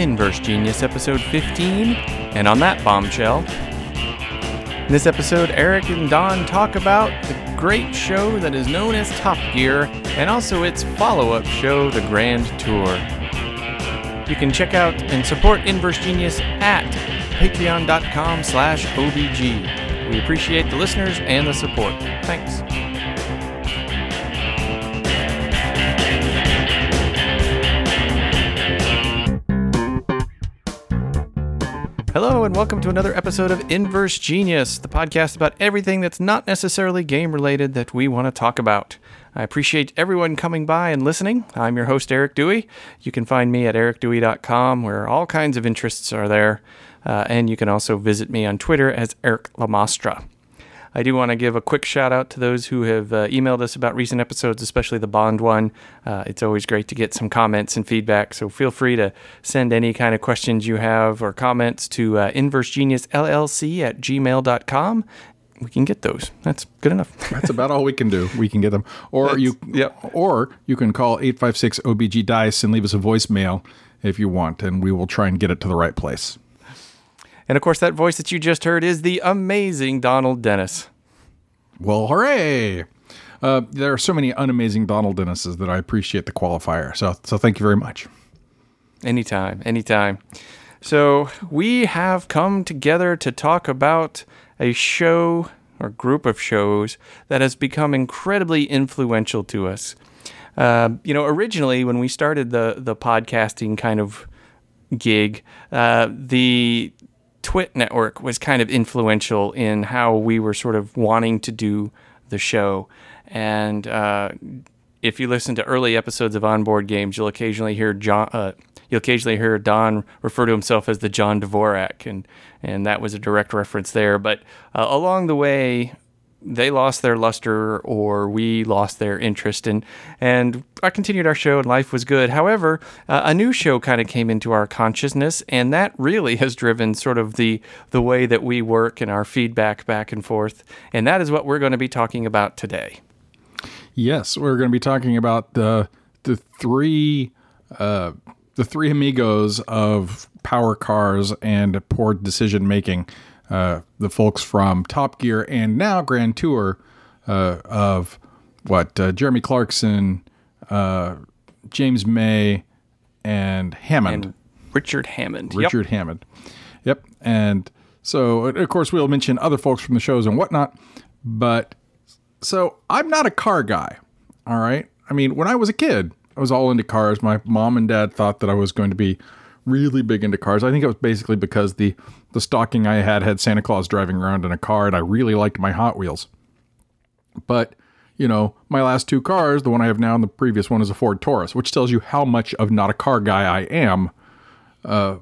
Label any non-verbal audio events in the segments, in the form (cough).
Inverse Genius, episode 15. And on that bombshell, in this episode, Eric and Don talk about the great show that is known as Top Gear and also its follow up show, The Grand Tour. You can check out and support Inverse Genius at patreon.com slash OBG. We appreciate the listeners and the support. Thanks. Hello, and welcome to another episode of Inverse Genius, the podcast about everything that's not necessarily game related that we want to talk about. I appreciate everyone coming by and listening. I'm your host, Eric Dewey. You can find me at ericdewey.com, where all kinds of interests are there. Uh, and you can also visit me on Twitter as Eric Lamastra. I do want to give a quick shout out to those who have uh, emailed us about recent episodes, especially the Bond one. Uh, it's always great to get some comments and feedback, so feel free to send any kind of questions you have or comments to uh, inversegeniusllc at gmail.com. We can get those. That's good enough. (laughs) That's about all we can do. We can get them, or That's- you, yep. or you can call eight five six OBG Dice and leave us a voicemail if you want, and we will try and get it to the right place. And of course, that voice that you just heard is the amazing Donald Dennis. Well, hooray! Uh, there are so many unamazing Donald Dennises that I appreciate the qualifier. So, so thank you very much. Anytime, anytime. So, we have come together to talk about a show or group of shows that has become incredibly influential to us. Uh, you know, originally when we started the the podcasting kind of gig, uh, the Twit network was kind of influential in how we were sort of wanting to do the show. And uh, if you listen to early episodes of Onboard Games, you'll occasionally hear John. Uh, you'll occasionally hear Don refer to himself as the John Dvorak, and and that was a direct reference there. But uh, along the way, they lost their luster or we lost their interest and and I continued our show and life was good. However, uh, a new show kind of came into our consciousness and that really has driven sort of the the way that we work and our feedback back and forth. And that is what we're going to be talking about today. Yes, we're going to be talking about the the three uh, the three amigos of power cars and poor decision making. Uh, the folks from Top Gear and now Grand Tour uh, of what uh, Jeremy Clarkson, uh, James May, and Hammond. And Richard Hammond. Yep. Richard Hammond. Yep. And so, of course, we'll mention other folks from the shows and whatnot. But so I'm not a car guy. All right. I mean, when I was a kid, I was all into cars. My mom and dad thought that I was going to be really big into cars. I think it was basically because the the stocking I had had Santa Claus driving around in a car, and I really liked my Hot Wheels. But you know, my last two cars, the one I have now and the previous one is a Ford Taurus, which tells you how much of not a car guy I am. Uh,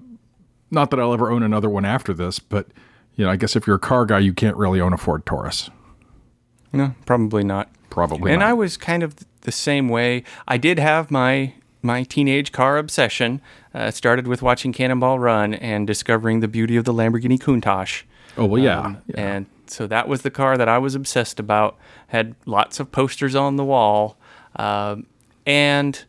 not that I'll ever own another one after this, but you know, I guess if you're a car guy, you can't really own a Ford Taurus. No, probably not. Probably And not. I was kind of the same way. I did have my my teenage car obsession. Uh, started with watching Cannonball Run and discovering the beauty of the Lamborghini Countach. Oh well, yeah. Um, yeah. And so that was the car that I was obsessed about. Had lots of posters on the wall, um, and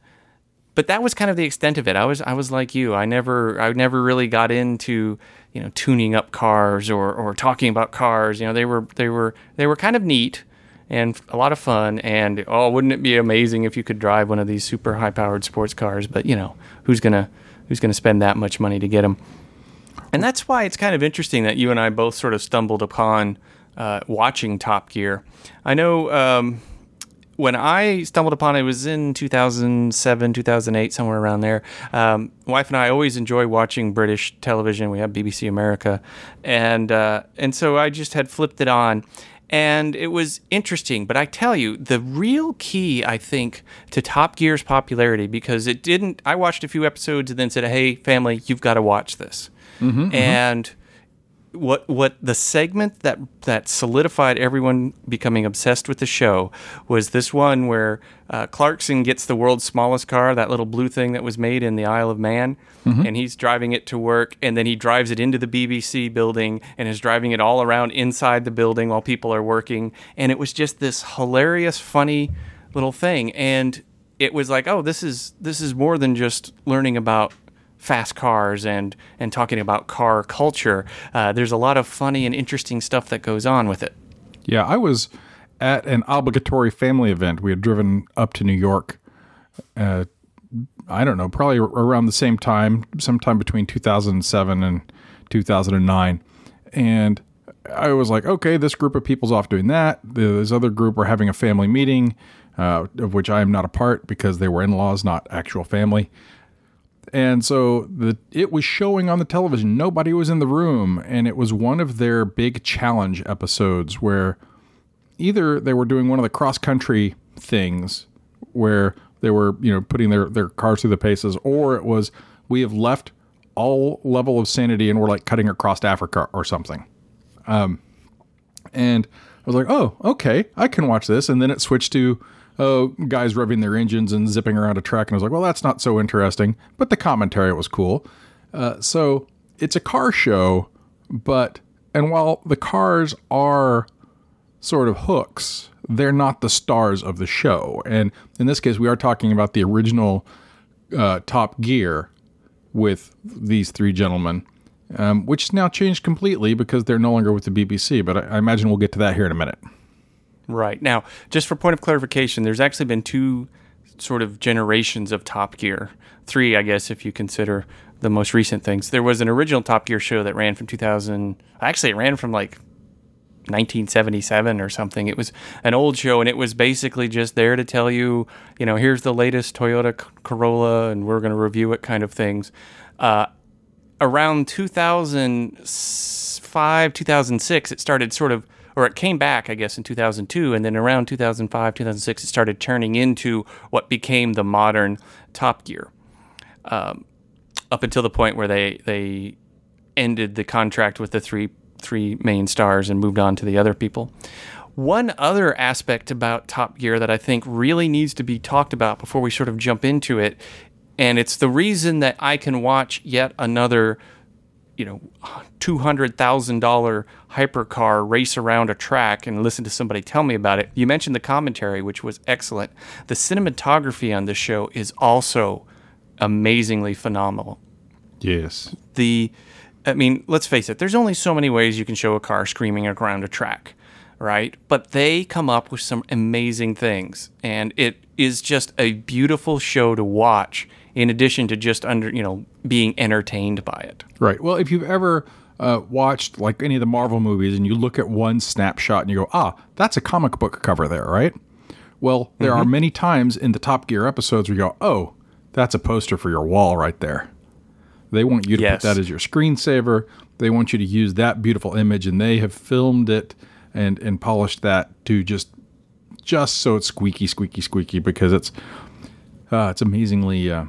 but that was kind of the extent of it. I was I was like you. I never I never really got into you know tuning up cars or or talking about cars. You know they were they were they were kind of neat and a lot of fun. And oh, wouldn't it be amazing if you could drive one of these super high powered sports cars? But you know who's gonna who's gonna spend that much money to get them? And that's why it's kind of interesting that you and I both sort of stumbled upon uh, watching Top Gear. I know um, when I stumbled upon it, it was in 2007, 2008, somewhere around there. Um, wife and I always enjoy watching British television. We have BBC America, and uh, and so I just had flipped it on. And it was interesting, but I tell you, the real key, I think, to Top Gear's popularity, because it didn't. I watched a few episodes and then said, "Hey, family, you've got to watch this." Mm-hmm, mm-hmm. and what what the segment that that solidified everyone becoming obsessed with the show was this one where uh, Clarkson gets the world's smallest car, that little blue thing that was made in the Isle of Man, and he's driving it to work, and then he drives it into the BBC building and is driving it all around inside the building while people are working, and it was just this hilarious, funny little thing, and it was like, oh, this is this is more than just learning about fast cars and and talking about car culture. Uh, there's a lot of funny and interesting stuff that goes on with it. Yeah, I was at an obligatory family event. We had driven up to New York. Uh, I don't know, probably around the same time, sometime between 2007 and 2009. And I was like, okay, this group of people's off doing that. This other group were having a family meeting, uh, of which I am not a part because they were in laws, not actual family. And so the it was showing on the television. Nobody was in the room, and it was one of their big challenge episodes where either they were doing one of the cross country things where they were, you know, putting their their cars through the paces, or it was we have left all level of sanity and we're like cutting across Africa or something. Um, and I was like, oh, okay, I can watch this. And then it switched to oh, guys revving their engines and zipping around a track. And I was like, well, that's not so interesting. But the commentary was cool. Uh, so it's a car show, but, and while the cars are sort of hooks, they're not the stars of the show. And in this case, we are talking about the original uh, Top Gear with these three gentlemen, um, which has now changed completely because they're no longer with the BBC. But I, I imagine we'll get to that here in a minute. Right. Now, just for point of clarification, there's actually been two sort of generations of Top Gear. Three, I guess, if you consider the most recent things. There was an original Top Gear show that ran from 2000. Actually, it ran from like 1977 or something. It was an old show, and it was basically just there to tell you, you know, here's the latest Toyota Corolla, and we're going to review it, kind of things. Uh, around 2005, 2006, it started sort of or it came back, I guess, in 2002, and then around 2005, 2006, it started turning into what became the modern Top Gear. Um, up until the point where they they ended the contract with the three three main stars and moved on to the other people. One other aspect about Top Gear that I think really needs to be talked about before we sort of jump into it, and it's the reason that I can watch yet another you know, $200,000 hypercar race around a track and listen to somebody tell me about it. You mentioned the commentary, which was excellent. The cinematography on this show is also amazingly phenomenal. Yes. The, I mean, let's face it, there's only so many ways you can show a car screaming around a track, right? But they come up with some amazing things. And it is just a beautiful show to watch in addition to just under you know being entertained by it. Right. Well, if you've ever uh, watched like any of the Marvel movies and you look at one snapshot and you go, ah, that's a comic book cover there, right? Well, there mm-hmm. are many times in the Top Gear episodes where you go, oh, that's a poster for your wall right there. They want you to yes. put that as your screensaver. They want you to use that beautiful image, and they have filmed it and and polished that to just just so it's squeaky, squeaky, squeaky because it's uh, it's amazingly uh,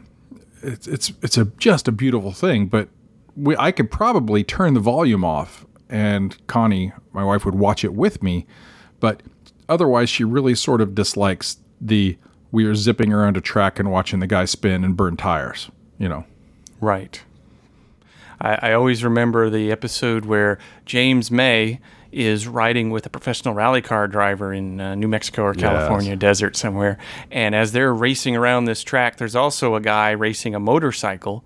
it's it's it's a just a beautiful thing. But we, I could probably turn the volume off, and Connie, my wife, would watch it with me. But otherwise, she really sort of dislikes the we are zipping around a track and watching the guy spin and burn tires. You know, right. I, I always remember the episode where James May is riding with a professional rally car driver in uh, New Mexico or California yes. desert somewhere. And as they're racing around this track, there's also a guy racing a motorcycle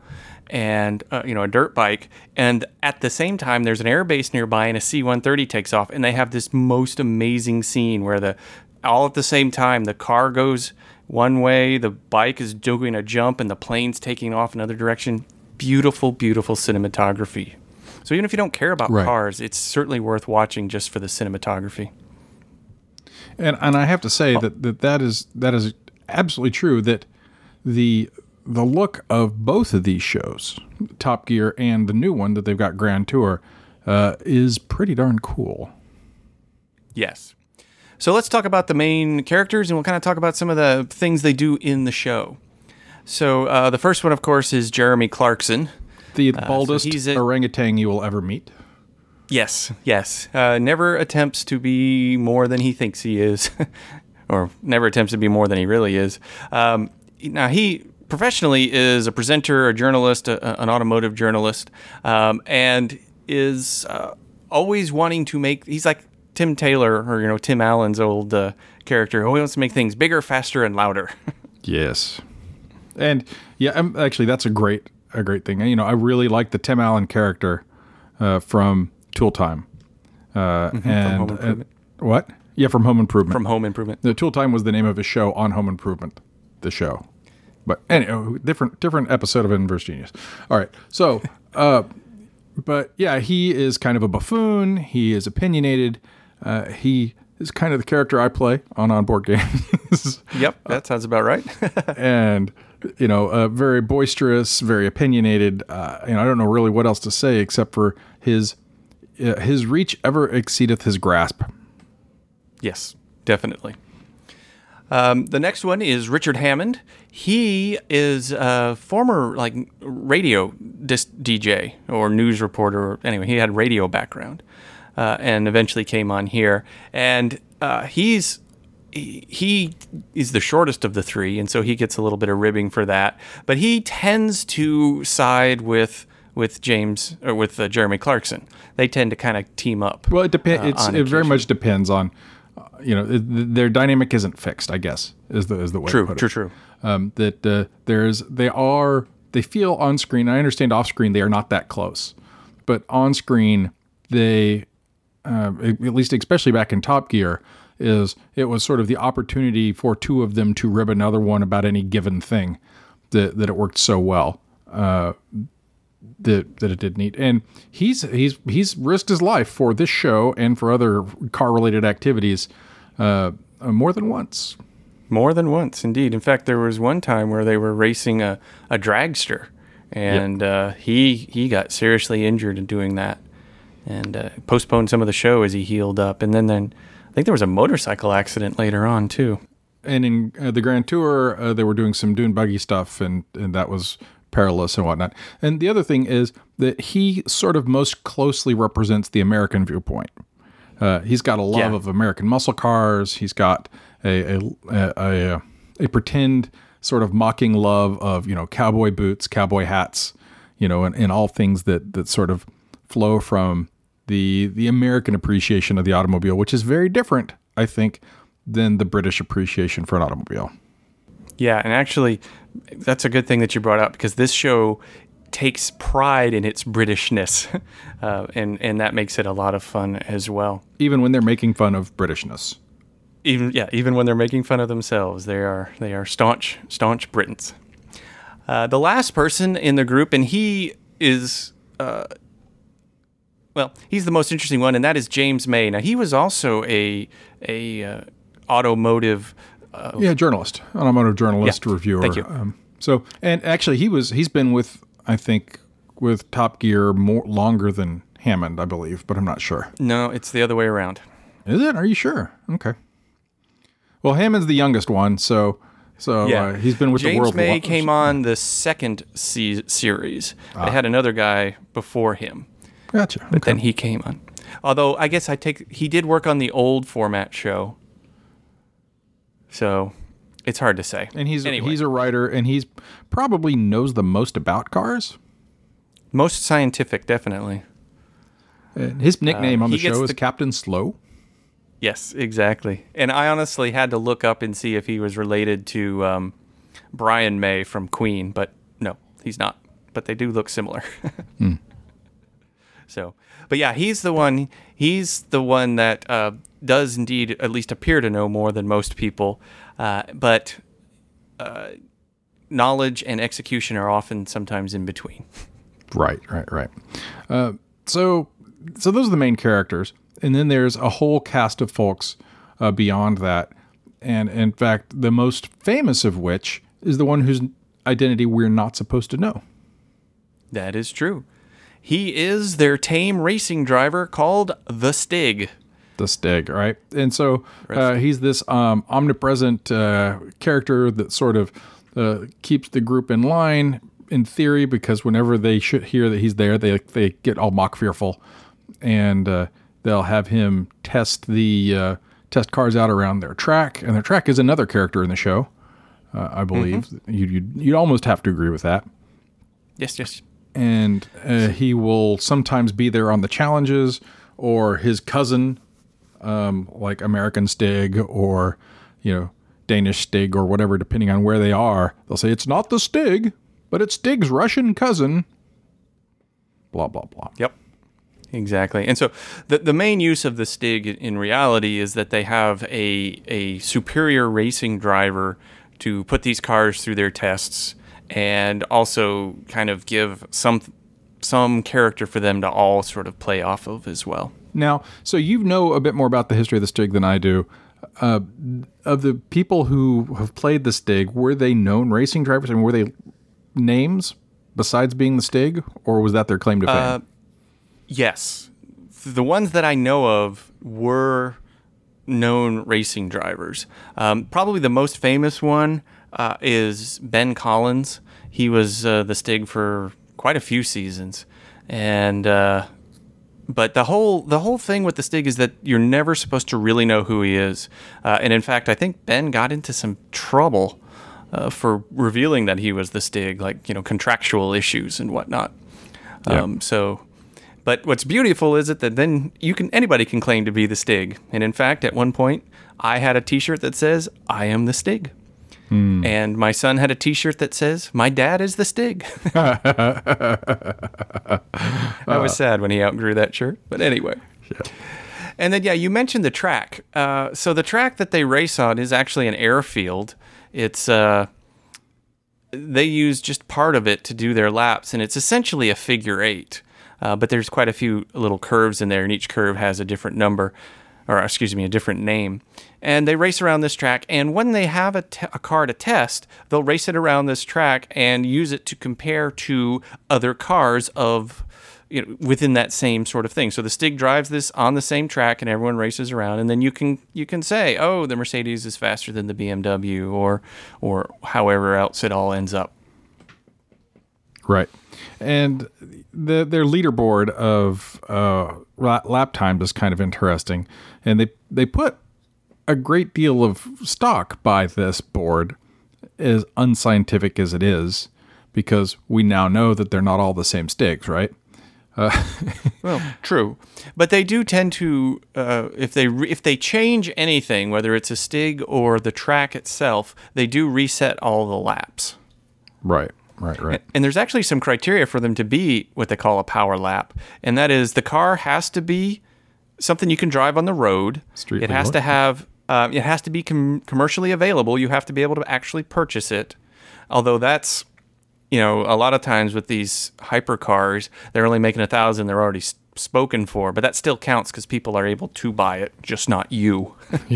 and uh, you know a dirt bike and at the same time there's an airbase nearby and a C130 takes off and they have this most amazing scene where the all at the same time the car goes one way the bike is doing a jump and the plane's taking off another direction beautiful beautiful cinematography so even if you don't care about right. cars, it's certainly worth watching just for the cinematography. And and I have to say oh. that, that that is that is absolutely true that the the look of both of these shows, Top Gear and the new one that they've got Grand Tour, uh, is pretty darn cool. Yes. So let's talk about the main characters and we'll kind of talk about some of the things they do in the show. So uh, the first one, of course, is Jeremy Clarkson, the uh, baldest so orangutan you will ever meet. Yes, yes. Uh, never attempts to be more than he thinks he is, (laughs) or never attempts to be more than he really is. Um, now, he professionally is a presenter, a journalist, a, an automotive journalist, um, and is uh, always wanting to make. He's like Tim Taylor, or you know Tim Allen's old uh, character, who wants to make things bigger, faster, and louder. (laughs) yes, and yeah, I'm, actually that's a great a great thing. You know, I really like the Tim Allen character uh, from Tool Time. Uh, and Home uh, what? Yeah, from Home Improvement. From Home Improvement. the Tool Time was the name of his show on Home Improvement, the show. But anyway, different different episode of Inverse Genius. All right, so, (laughs) uh, but yeah, he is kind of a buffoon. He is opinionated. Uh, he is kind of the character I play on onboard games. Yep, (laughs) that sounds about right. (laughs) and you know, uh, very boisterous, very opinionated. Uh, and I don't know really what else to say except for his uh, his reach ever exceedeth his grasp. yes, definitely. Um, the next one is Richard Hammond. He is a former like radio DJ or news reporter. Anyway, he had radio background, uh, and eventually came on here. And uh, he's he, is the shortest of the three, and so he gets a little bit of ribbing for that. But he tends to side with with James or with uh, Jeremy Clarkson. They tend to kind of team up. Well, it depends. uh, it very much depends on, uh, you know, it, their dynamic isn't fixed. I guess is the is the way True, to put true, it. true. Um, that uh, there's they are they feel on screen. I understand off screen they are not that close, but on screen they, uh, at least especially back in Top Gear, is it was sort of the opportunity for two of them to rib another one about any given thing, that that it worked so well. Uh, that that it did need. And he's he's he's risked his life for this show and for other car related activities uh, more than once. More than once, indeed. In fact, there was one time where they were racing a, a dragster, and uh, he he got seriously injured in doing that, and uh, postponed some of the show as he healed up. And then then think there was a motorcycle accident later on too. And in uh, the Grand Tour, uh, they were doing some dune buggy stuff, and and that was perilous and whatnot. And the other thing is that he sort of most closely represents the American viewpoint. Uh, he's got a love Yeah. of American muscle cars. He's got a a, a, a a pretend sort of mocking love of you know cowboy boots, cowboy hats, you know, and, and all things that that sort of flow from the the American appreciation of the automobile, which is very different, I think, than the British appreciation for an automobile. Yeah, and actually, that's a good thing that you brought up because this show takes pride in its Britishness, (laughs) uh, and and that makes it a lot of fun as well. Even when they're making fun of Britishness. even yeah, even when they're making fun of themselves, they are they are staunch staunch Britons. Uh, the last person in the group, and he is, uh, well, he's the most interesting one, and that is James May. Now he was also a a uh, automotive. Uh, Yeah, journalist, automotive journalist, Yeah, reviewer. thank you. Um, so, and actually, he was he's been with I think with Top Gear more longer than Hammond, I believe, but I'm not sure. no, it's the other way around. Is it? Are you sure? Okay. Well, Hammond's the youngest one, so so Yeah, uh, he's been with James the world. May came on the second se- series. Ah. They had another guy before him. Gotcha. but okay. then he came on. Although I guess I take he did work on the old format show, so it's hard to say. and he's anyway, he's a writer, and he's probably knows the most about cars. most scientific, definitely. And his nickname on Uh, he the show is the- Captain Slow. Yes, exactly. And I honestly had to look up and see if he was related to um, Brian May from Queen, but no, he's not. But they do look similar. (laughs) So, but yeah, he's the one. He's the one that uh, does indeed at least appear to know more than most people. Uh, but uh, knowledge and execution are often sometimes in between. Right, right, right. Uh, so, so those are the main characters, and then there's a whole cast of folks uh, beyond that, and in fact, the most famous of which is the one whose identity we're not supposed to know. That is true. He is their tame racing driver called the Stig. the Stig, right? And so uh, he's this um, omnipresent uh, character that sort of uh, keeps the group in line in theory, because whenever they should hear that he's there, they they get all mock fearful, and uh, they'll have him test the uh, test cars out around their track, and their track is another character in the show, uh, I believe. You you'd, you'd almost have to agree with that Yes, yes. And uh, he will sometimes be there on the challenges or his cousin um, like american stig or you know danish stig or whatever depending on where they are they'll say it's not the stig but it's Stig's Russian cousin. Blah blah blah. Yep. Exactly. And so the the main use of the Stig in reality is that they have a a superior racing driver to put these cars through their tests and also kind of give some some character for them to all sort of play off of as well. Now, so you know a bit more about the history of the Stig than I do. Uh, of the people who have played the Stig, were they known racing drivers? and were they names besides being the Stig, or was that their claim to fame? Uh, yes. The ones that I know of were known racing drivers. Um, probably the most famous one uh, is Ben Collins. He was uh, the Stig for quite a few seasons, and uh, but the whole the whole thing with the Stig is that you're never supposed to really know who he is. Uh, and in fact, I think Ben got into some trouble uh, for revealing that he was the Stig, like you know contractual issues and whatnot. Um, So, but what's beautiful is it that then you can anybody can claim to be the Stig. And in fact, at one point, I had a T-shirt that says "I am the Stig." And my son had a T-shirt that says "My dad is the Stig." (laughs) I was sad when he outgrew that shirt, but anyway. And then, yeah, you mentioned the track. Uh, so the track that they race on is actually an airfield. It's uh, they use just part of it to do their laps, and it's essentially a figure eight. Uh, but there's quite a few little curves in there, and each curve has a different number, or excuse me, a different name. And they race around this track, and when they have a, car to test, they'll race it around this track and use it to compare to other cars of you know, within that same sort of thing. So the Stig drives this on the same track, and everyone races around, and then you can you can say, oh, the Mercedes is faster than the BMW, or or however else it all ends up. Right. And the, their leaderboard of uh, lap times is kind of interesting. And they, they put a great deal of stock by this board, as unscientific as it is, because we now know that they're not all the same Stigs, right? (laughs) Well, true, but they do tend to uh, if they re- if they change anything, whether it's a Stig or the track itself, they do reset all the laps. Right, right, right. And there's actually some criteria for them to be what they call a power lap, and that is the car has to be something you can drive on the road. Street it has to have um, it has to be com- commercially available. You have to be able to actually purchase it. Although that's you know a lot of times with these hypercars, they're only making a thousand. They're already s- spoken for, but that still counts because people are able to buy it, just not you. (laughs)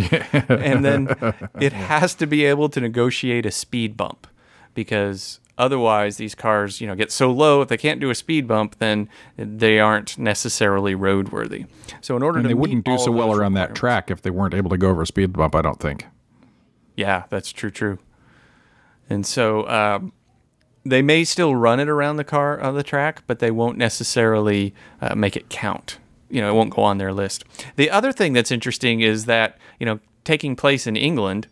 and then (laughs) it has to be able to negotiate a speed bump because otherwise these cars you know get so low if they can't do a speed bump then they aren't necessarily roadworthy. So in order And to they wouldn't do so well around that track if they weren't able to go over a speed bump, I don't think. yeah that's true true. And so um, they may still run it around the car on the track but they won't necessarily uh, make it count. You know it won't go on their list. The other thing that's interesting is that you know taking place in england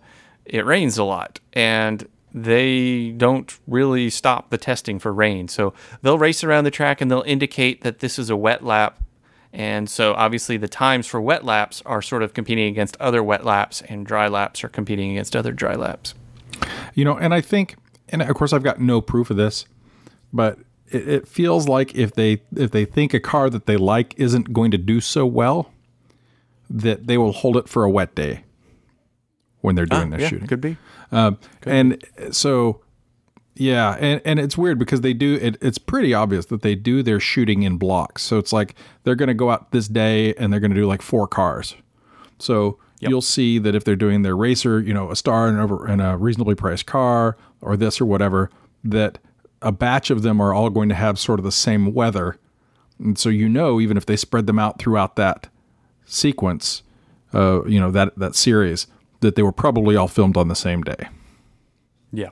it rains a lot. And they don't really stop the testing for rain. So they'll race around the track and they'll indicate that this is a wet lap. And so obviously the times for wet laps are sort of competing against other wet laps and dry laps are competing against other dry laps. You know, and I think, and of course, I've got no proof of this, but it, it feels like if they if they think a car that they like isn't going to do so well, that they will hold it for a wet day when they're ah, doing their yeah, shooting. could be Um, and so, yeah, and, and it's weird because they do it. It's pretty obvious that they do their shooting in blocks. So it's like they're going to go out this day and they're going to do like four cars. So you'll see that if they're doing their racer, you know, a star and over in a reasonably priced car or this or whatever, that a batch of them are all going to have sort of the same weather. And so you know, even if they spread them out throughout that sequence, uh, you know, that that series, that they were probably all filmed on the same day. Yeah.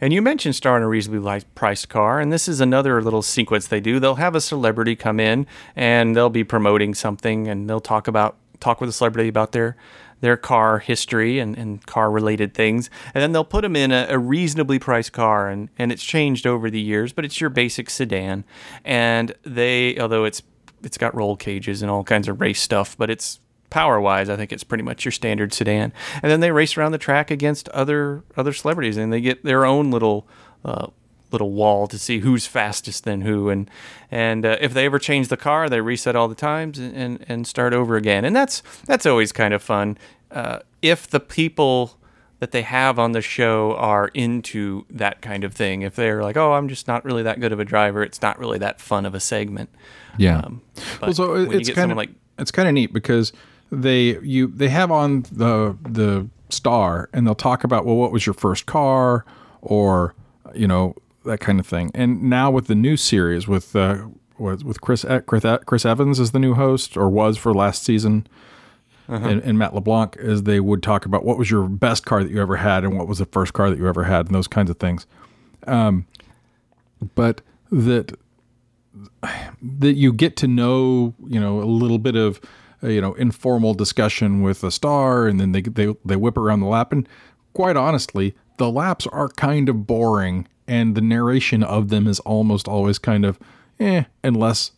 And you mentioned starring a reasonably priced car, and this is another little sequence they do. They'll have a celebrity come in, and they'll be promoting something, and they'll talk about talk with the celebrity about their their car history and, and car related things, and then they'll put them in a, a reasonably priced car, and and it's changed over the years, but it's your basic sedan, and they although it's it's got roll cages and all kinds of race stuff, but it's power wise, I think it's pretty much your standard sedan. And then they race around the track against other other celebrities, and they get their own little uh, little wall to see who's fastest than who, and and uh, if they ever change the car, they reset all the times and, and, and start over again, and that's that's always kind of fun. Uh, if the people that they have on the show are into that kind of thing, if they're like, oh, I'm just not really that good of a driver, it's not really that fun of a segment. Yeah. Um, well, so it's kind of like it's kind of neat because they you they have on the the star and they'll talk about well what was your first car or you know that kind of thing. And now with the new series with uh, with with Chris Chris Evans as the new host or was for last season. And, and Matt LeBlanc, as they would talk about what was your best car that you ever had, and what was the first car that you ever had, and those kinds of things. Um, but that that you get to know, you know, a little bit of, you know, informal discussion with a star, and then they they they whip around the lap, and quite honestly, the laps are kind of boring, and the narration of them is almost always kind of, eh, unless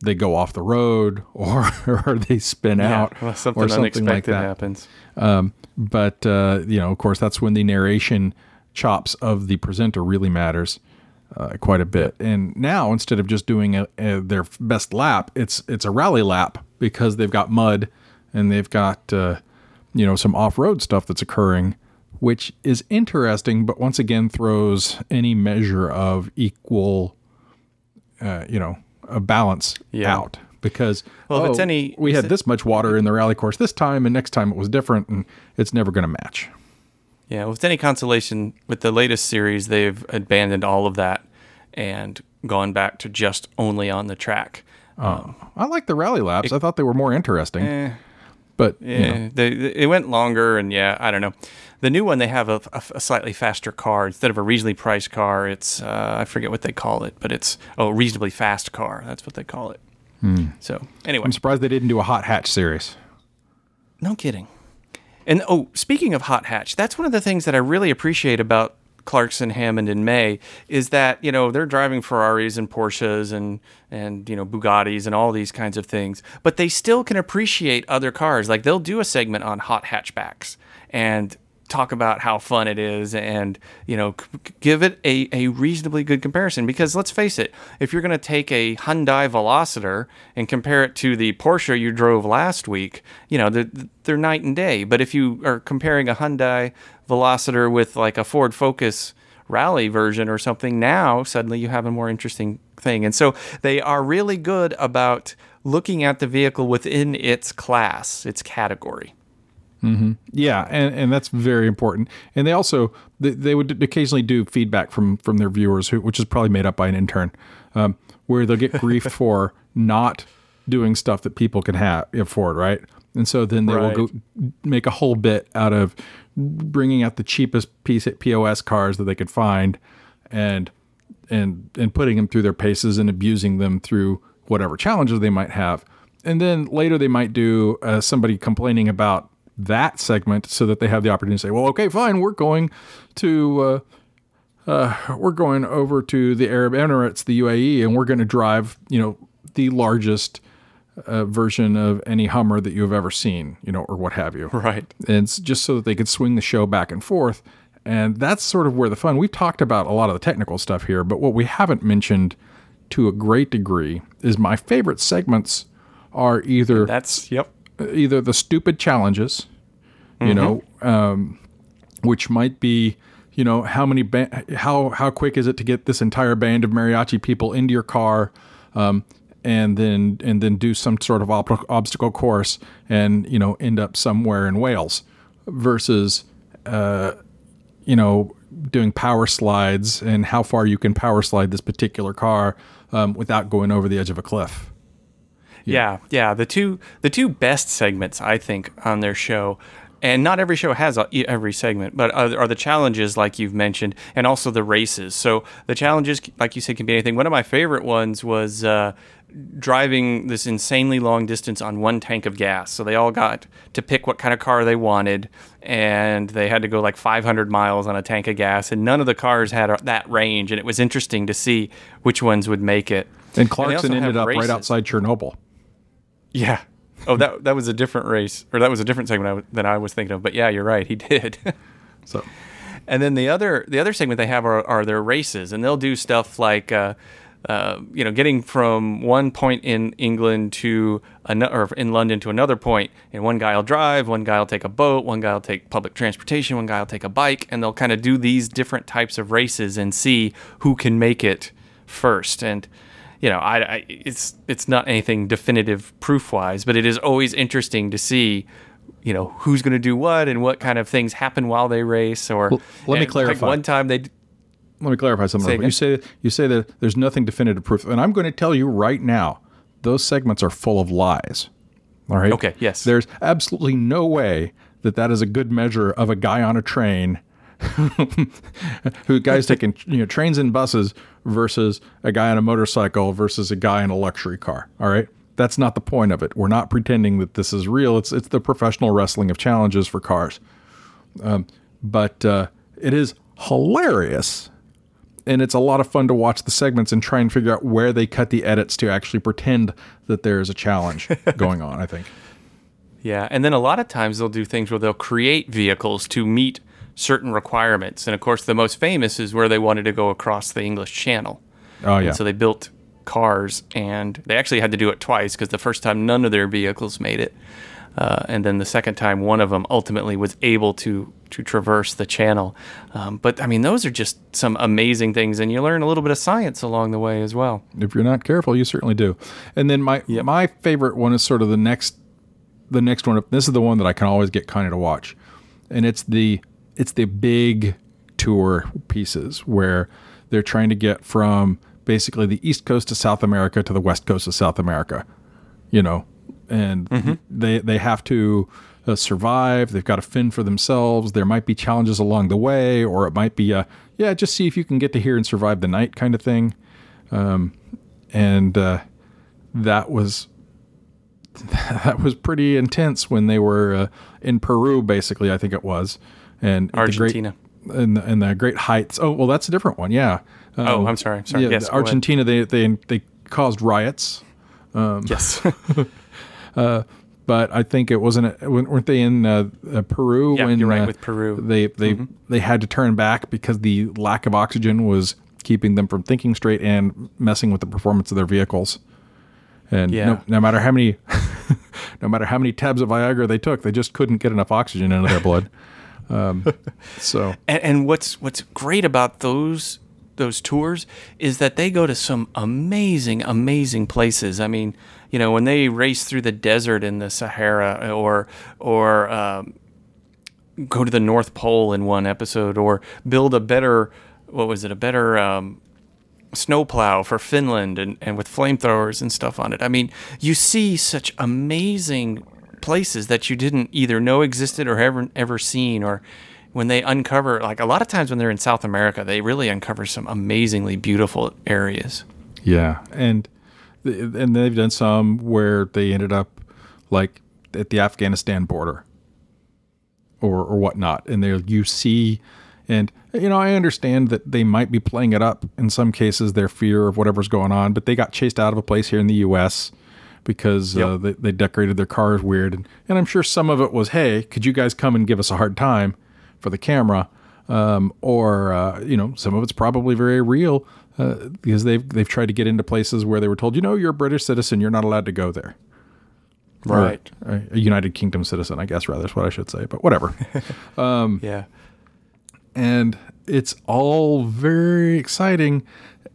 they go off the road (laughs) or or they spin out well, something, or something unexpected like that. happens. Um, but uh, you know, of course, that's when the narration chops of the presenter really matters uh, quite a bit. And now, instead of just doing a, a, their best lap, it's it's a rally lap because they've got mud and they've got uh, you know some off road stuff that's occurring, which is interesting. But once again, throws any measure of equal, uh, you know, a balance Yeah. out. Because Well, if it's oh, any- we had it- this much water in the rally course this time, and next time it was different, and it's never going to match. Yeah, with any consolation, with the latest series, they've abandoned all of that and gone back to just only on the track. I like the rally laps. I thought they were more interesting. Eh, but you yeah, know, they it went longer, and yeah, I don't know. The new one, they have a, a- a slightly faster car instead of a reasonably priced car. It's uh, I forget what they call it, but it's oh, reasonably fast car. That's what they call it. So anyway, I'm surprised they didn't do a hot hatch series. No kidding. And oh, speaking of hot hatch, that's one of the things that I really appreciate about Clarkson, Hammond, and May is that you know they're driving Ferraris and Porsches and and you know Bugattis and all these kinds of things, but they still can appreciate other cars. Like they'll do a segment on hot hatchbacks and talk about how fun it is and you know c- give it a, a reasonably good comparison. Because let's face it if you're going to take a Hyundai Veloster and compare it to the porsche you drove last week you know they're, they're night and day. But if you are comparing a Hyundai Veloster with like a ford focus rally version or something now suddenly you have a more interesting thing. And so they are really good about looking at the vehicle within its class its category Yeah, and, and that's very important. And they also they, they would occasionally do feedback from from their viewers, who which is probably made up by an intern, um, where they'll get grief (laughs) for not doing stuff that people can have afford, right? And so then they Right. will go make a whole bit out of bringing out the cheapest piece POS cars that they could find, and and and putting them through their paces and abusing them through whatever challenges they might have. And then later they might do uh, somebody complaining about that segment so that they have the opportunity to say, well, okay, fine, we're going to uh, uh, we're going over to the Arab Emirates, the UAE, and we're going to drive, you know, the largest uh, version of any Hummer that you have ever seen, you know, or what have you right and it's just so that they could swing the show back and forth. And that's sort of where the fun. We've talked about a lot of the technical stuff here, but what we haven't mentioned to a great degree is my favorite segments are either that's yep either the stupid challenges, you know, um, which might be, you know, how many ba- how how quick is it to get this entire band of mariachi people into your car, um, and then and then do some sort of ob- obstacle course and you know end up somewhere in Wales, versus, uh, you know, doing power slides and how far you can power slide this particular car um, without going over the edge of a cliff. Yeah, yeah. The two the two best segments I think on their show, and not every show has every segment, but are, are the challenges like you've mentioned, and also the races. So the challenges, like you said, can be anything. One of my favorite ones was uh, driving this insanely long distance on one tank of gas. So they all got to pick what kind of car they wanted, and they had to go like 500 miles on a tank of gas, and none of the cars had that range. And it was interesting to see which ones would make it. And Clarkson also ended up races. right outside Chernobyl. Yeah. Oh, that (laughs) that was a different race, or that was a different segment I w- than I was thinking of. But yeah, you're right. He (laughs) did. So and then the other the other segment they have are, are their races, and they'll do stuff like. Uh, uh, you know, getting from one point in England to another, or in London to another point, and one guy will drive, one guy will take a boat, one guy will take public transportation, one guy will take a bike, and they'll kind of do these different types of races and see who can make it first. And you know, I, I it's it's not anything definitive proof wise, but it is always interesting to see you know who's going to do what and what kind of things happen while they race or Well, let me clarify. like one time they Let me clarify something. Say. You say you say that there's nothing definitive proof, and I'm going to tell you right now, those segments are full of lies. All right. Okay, yes. There's absolutely no way that that is a good measure of a guy on a train, (laughs) who guys (laughs) taking you know trains and buses versus a guy on a motorcycle versus a guy in a luxury car. All right. That's not the point of it. We're not pretending that this is real. It's it's the professional wrestling of challenges for cars. Um, but uh, it is hilarious and it's a lot of fun to watch the segments and try and figure out where they cut the edits to actually pretend that there is a challenge (laughs) going on. I think. Yeah, and then a lot of times they'll do things where they'll create vehicles to meet certain requirements. And of course, the most famous is where they wanted to go across the English Channel. Oh yeah. And so they built cars, and they actually had to do it twice because the first time none of their vehicles made it, uh, and then the second time one of them ultimately was able to to traverse the channel. Um, but I mean, those are just some amazing things, and you learn a little bit of science along the way as well. if you're not careful, you certainly do. And then my my favorite one is sort of the next the next one. This is the one that I can always get kind of to watch, and it's the it's the big tour pieces where they're trying to get from basically the east coast of South America to the west coast of South America. You know, and they they have to. Uh, survive. They've got to fend for themselves. There might be challenges along the way, or it might be a yeah, just see if you can get to here and survive the night kind of thing and uh, that was (laughs) that was pretty intense when they were uh, in Peru, basically. I think it was, and the Argentina. great, and the, and the great heights. Oh, well, that's a different one. Yeah. Oh, Um, I'm sorry. Sorry. Yeah, yes, the. Argentina. They they they caused riots, Yes. (laughs) but I think it wasn't. Weren't they in uh, uh, Peru? Yeah, when, you're right, uh, with Peru. Mm-hmm. They they they had to turn back because the lack of oxygen was keeping them from thinking straight and messing with the performance of their vehicles. And Yeah. no, no matter how many, (laughs) no matter how many tabs of Viagra they took, they just couldn't get enough oxygen into their blood. (laughs) Um, (laughs) so And, and what's what's great about those those tours is that they go to some amazing, amazing places. I mean, you know, when they race through the desert in the Sahara, or or um, go to the North Pole in one episode, or build a better what was it, a better um, snowplow for Finland and, and with flamethrowers and stuff on it. I mean, you see such amazing places that you didn't either know existed or ever ever seen or when they uncover like a lot of times when they're in South America, they really uncover some amazingly beautiful areas. yeah, and and they've done some where they ended up like at the Afghanistan border or or whatnot, and there you see. And you know, I understand that they might be playing it up in some cases, their fear of whatever's going on. But they got chased out of a place here in the U.S. because uh, they, they decorated their cars weird, and, and I'm sure some of it was, "Hey, could you guys come and give us a hard time for the camera?" Um, or uh, you know, some of it's probably very real uh, because they've they've tried to get into places where they were told, "You know, you're a British citizen, you're not allowed to go there." Or a a United Kingdom citizen, I guess, rather is what I should say, but whatever. (laughs) Yeah. and it's all very exciting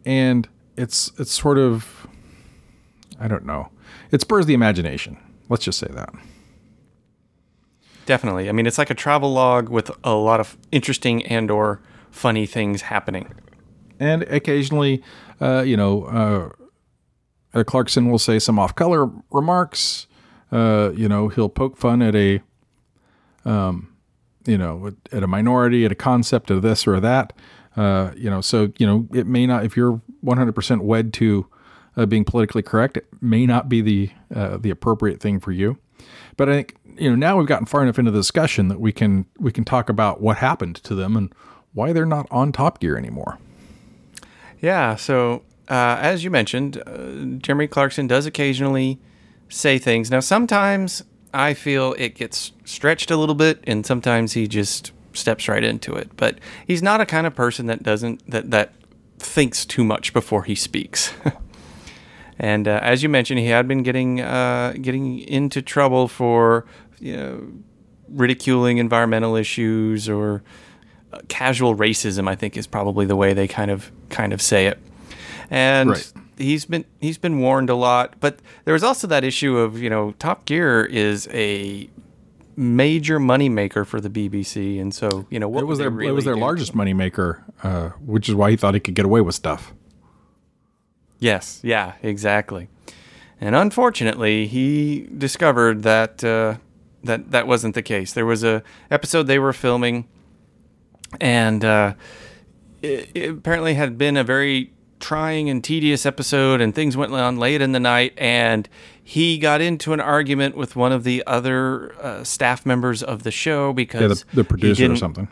and it's it's sort of I don't know. It spurs the imagination. Let's just say that. Definitely. I mean, it's like a travel log with a lot of interesting and or funny things happening. And occasionally, uh, you know, uh, uh, Clarkson will say some off-color remarks. Uh, you know, he'll poke fun at a, um, you know, at a minority, at a concept of this or that. Uh, you know, so you know, it may not. If you're 100% wed to uh, being politically correct, it may not be the uh, the appropriate thing for you. But I think you know now we've gotten far enough into the discussion that we can we can talk about what happened to them and why they're not on Top Gear anymore. Yeah. So, uh, as you mentioned, uh, Jeremy Clarkson does occasionally say things. Now, sometimes I feel it gets stretched a little bit, and sometimes he just steps right into it. But he's not a kind of person that doesn't that that thinks too much before he speaks. (laughs) and uh, as you mentioned, he had been getting uh, getting into trouble for you know ridiculing environmental issues or uh, casual racism. I think is probably the way they kind of kind of say it. And Right. he's been he's been warned a lot. But there was also that issue of you know Top Gear is a major moneymaker for the BBC, and so you know what It was their they it was their do? largest moneymaker, uh, which is why he thought he could get away with stuff. Yes, yeah, exactly. And unfortunately, he discovered that uh, that that wasn't the case. There was a episode they were filming, and uh, it, it apparently had been a very trying and tedious episode, and things went on late in the night, and he got into an argument with one of the other uh, staff members of the show because Yeah, the, the producer or something.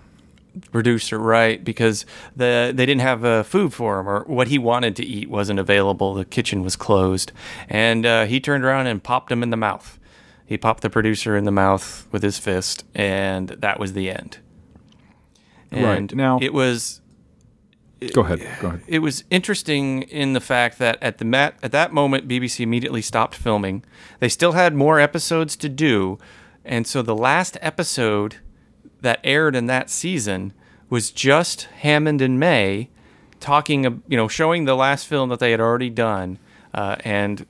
Producer, right? Because the they didn't have uh, food for him, or what he wanted to eat wasn't available. The kitchen was closed, and uh, he turned around and popped him in the mouth. He popped the producer in the mouth with his fist, and that was the end. Right. Now- it was Go ahead. Go ahead. it was interesting in the fact that at the mat at that moment BBC immediately stopped filming. They still had more episodes to do, and so the last episode that aired in that season was just Hammond and May talking, you know, showing the last film that they had already done, uh, and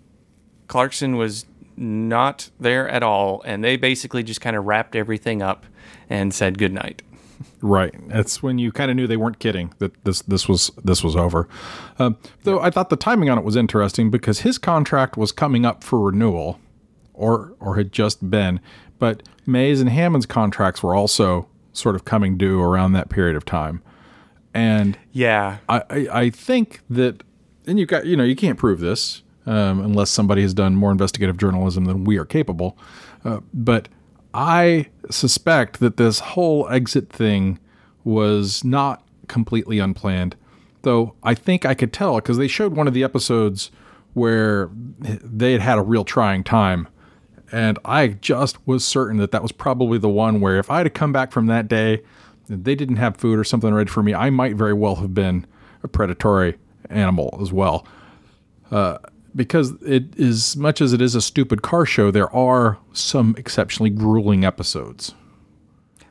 Clarkson was not there at all, and they basically just kind of wrapped everything up and said goodnight. Right. That's when you kind of knew they weren't kidding that this this was this was over. Um, though I thought the timing on it was interesting because his contract was coming up for renewal, or or had just been, but Mays and Hammond's contracts were also sort of coming due around that period of time, and Yeah, I, I, I think that, and you've got, you know, you can't prove this um, unless somebody has done more investigative journalism than we are capable. Uh, but I suspect that this whole exit thing was not completely unplanned, though I think I could tell because they showed one of the episodes where they had had a real trying time. And I just was certain that that was probably the one where if I had come back from that day, and they didn't have food or something ready for me, I might very well have been a predatory animal as well. Uh, because it as much as it is a stupid car show, there are some exceptionally grueling episodes.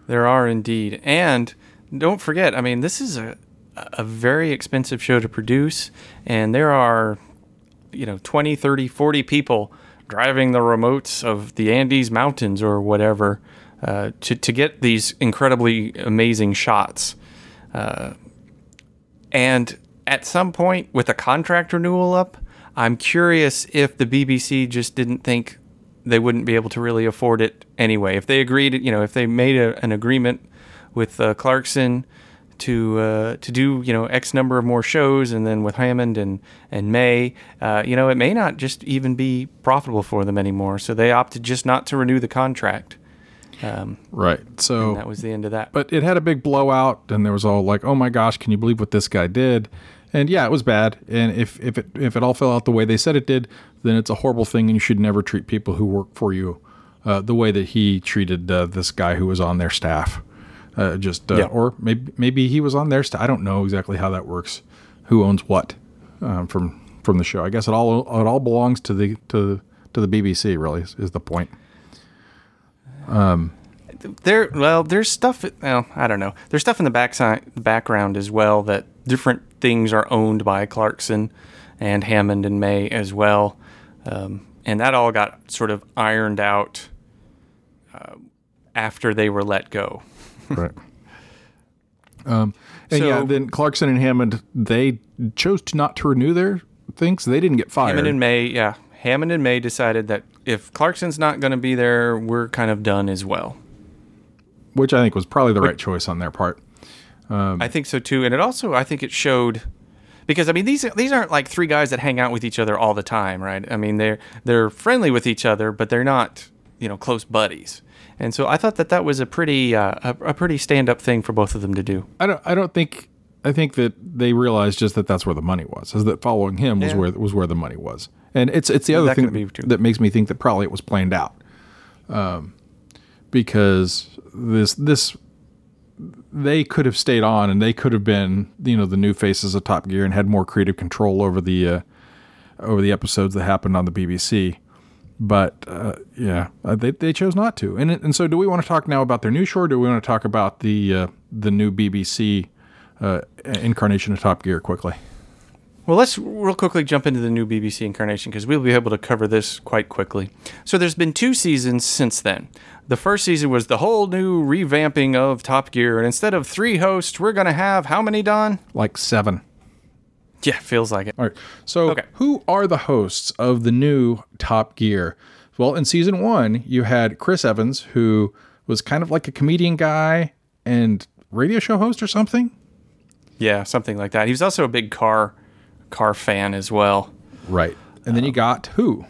There are indeed. And don't forget, I mean, this is a a very expensive show to produce and there are you know 20, 30, 40 people driving the remotes of the Andes mountains or whatever uh, to to get these incredibly amazing shots. Uh, and at some point with a contract renewal up, I'm curious if the BBC just didn't think they wouldn't be able to really afford it anyway. If they agreed, you know, if they made a, an agreement with uh, Clarkson to uh, to do you know X number of more shows, and then with Hammond and and May, uh, you know, it may not just even be profitable for them anymore. So they opted just not to renew the contract. Um, Right. So that was the end of that. but it had a big blowout and there was all like oh my gosh can you believe what this guy did and yeah it was bad and if, if it if it all fell out the way they said it did then it's a horrible thing and you should never treat people who work for you uh, the way that he treated uh, this guy who was on their staff uh, just uh, Yeah. or maybe maybe he was on their staff i don't know exactly how that works who owns what um, from from the show. I guess it all it all belongs to the to to the bbc really is, is the point. Um, there well there's stuff well i don't know. There's stuff in the backside background as well that different things are owned by clarkson and hammond and may as well. Um, and that all got sort of ironed out uh, after they were let go right. Um, and yeah, then Clarkson and Hammond they chose to not to renew their things. They didn't get fired. hammond and may yeah hammond and may decided that if clarkson's not going to be there we're kind of done as well which I think was probably the right choice on their part. I think so too, and it also I think it showed because I mean these these aren't like three guys that hang out with each other all the time, right? I mean they're they're friendly with each other, but they're not you know close buddies. And so I thought that that was a pretty uh, a, a pretty stand up thing for both of them to do. I don't. I don't think. I think that they realized just that that's where the money was. Is that following him was Yeah. where was where the money was, and it's it's the other that thing too. that makes me think that probably it was planned out, um, because this this they could have stayed on and they could have been you know the new faces of Top Gear and had more creative control over the uh, over the episodes that happened on the BBC. But uh, yeah, uh, they they chose not to. And and so, do we want to talk now about their new show? or Do we want to talk about the uh, the new BBC uh, incarnation of Top Gear quickly? Well, let's real quickly jump into the new BBC incarnation because we'll be able to cover this quite quickly. So, there's been two seasons since then. The first season was the whole new revamping of Top Gear, and instead of three hosts, we're going to have how many, Don? Like seven. Yeah, feels like it. All right. So, Okay. who are the hosts of the new Top Gear? Well, in season one, you had Chris Evans, who was kind of like a comedian guy and radio show host or something. Yeah, something like that. He was also a big car car fan as well. Right. And then you um, got who?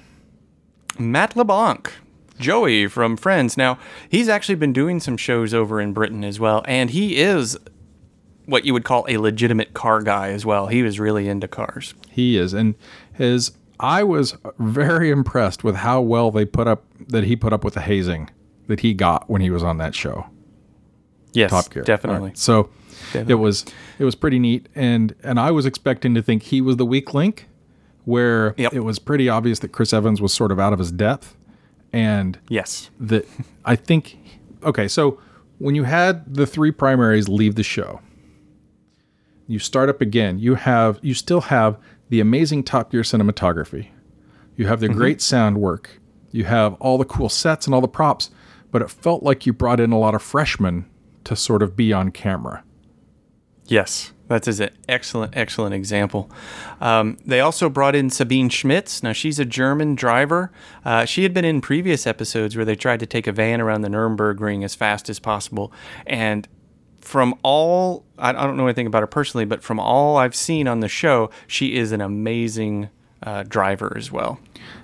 Matt LeBlanc, Joey from Friends. Now, he's actually been doing some shows over in Britain as well, and he is what you would call a legitimate car guy as well. He was really into cars. He is. And his I was very impressed with how well they put up that he put up with the hazing that he got when he was on that show. Yes, Top Gear. definitely. Right. So Definitely. it was it was pretty neat and and I was expecting to think he was the weak link where Yep. it was pretty obvious that Chris Evans was sort of out of his depth and Yes. that I think okay, so when you had the three primaries leave the show, you start up again. You have you still have the amazing Top Gear cinematography. You have the great sound work. You have all the cool sets and all the props, but it felt like you brought in a lot of freshmen to sort of be on camera. Yes, that is an excellent, excellent example. Um, they also brought in Sabine Schmitz. Now, she's a German driver. Uh, she had been in previous episodes where they tried to take a van around the Nürburgring as fast as possible. And from all, I, don't know anything about her personally, but from all I've seen on the show, she is an amazing uh, driver as well.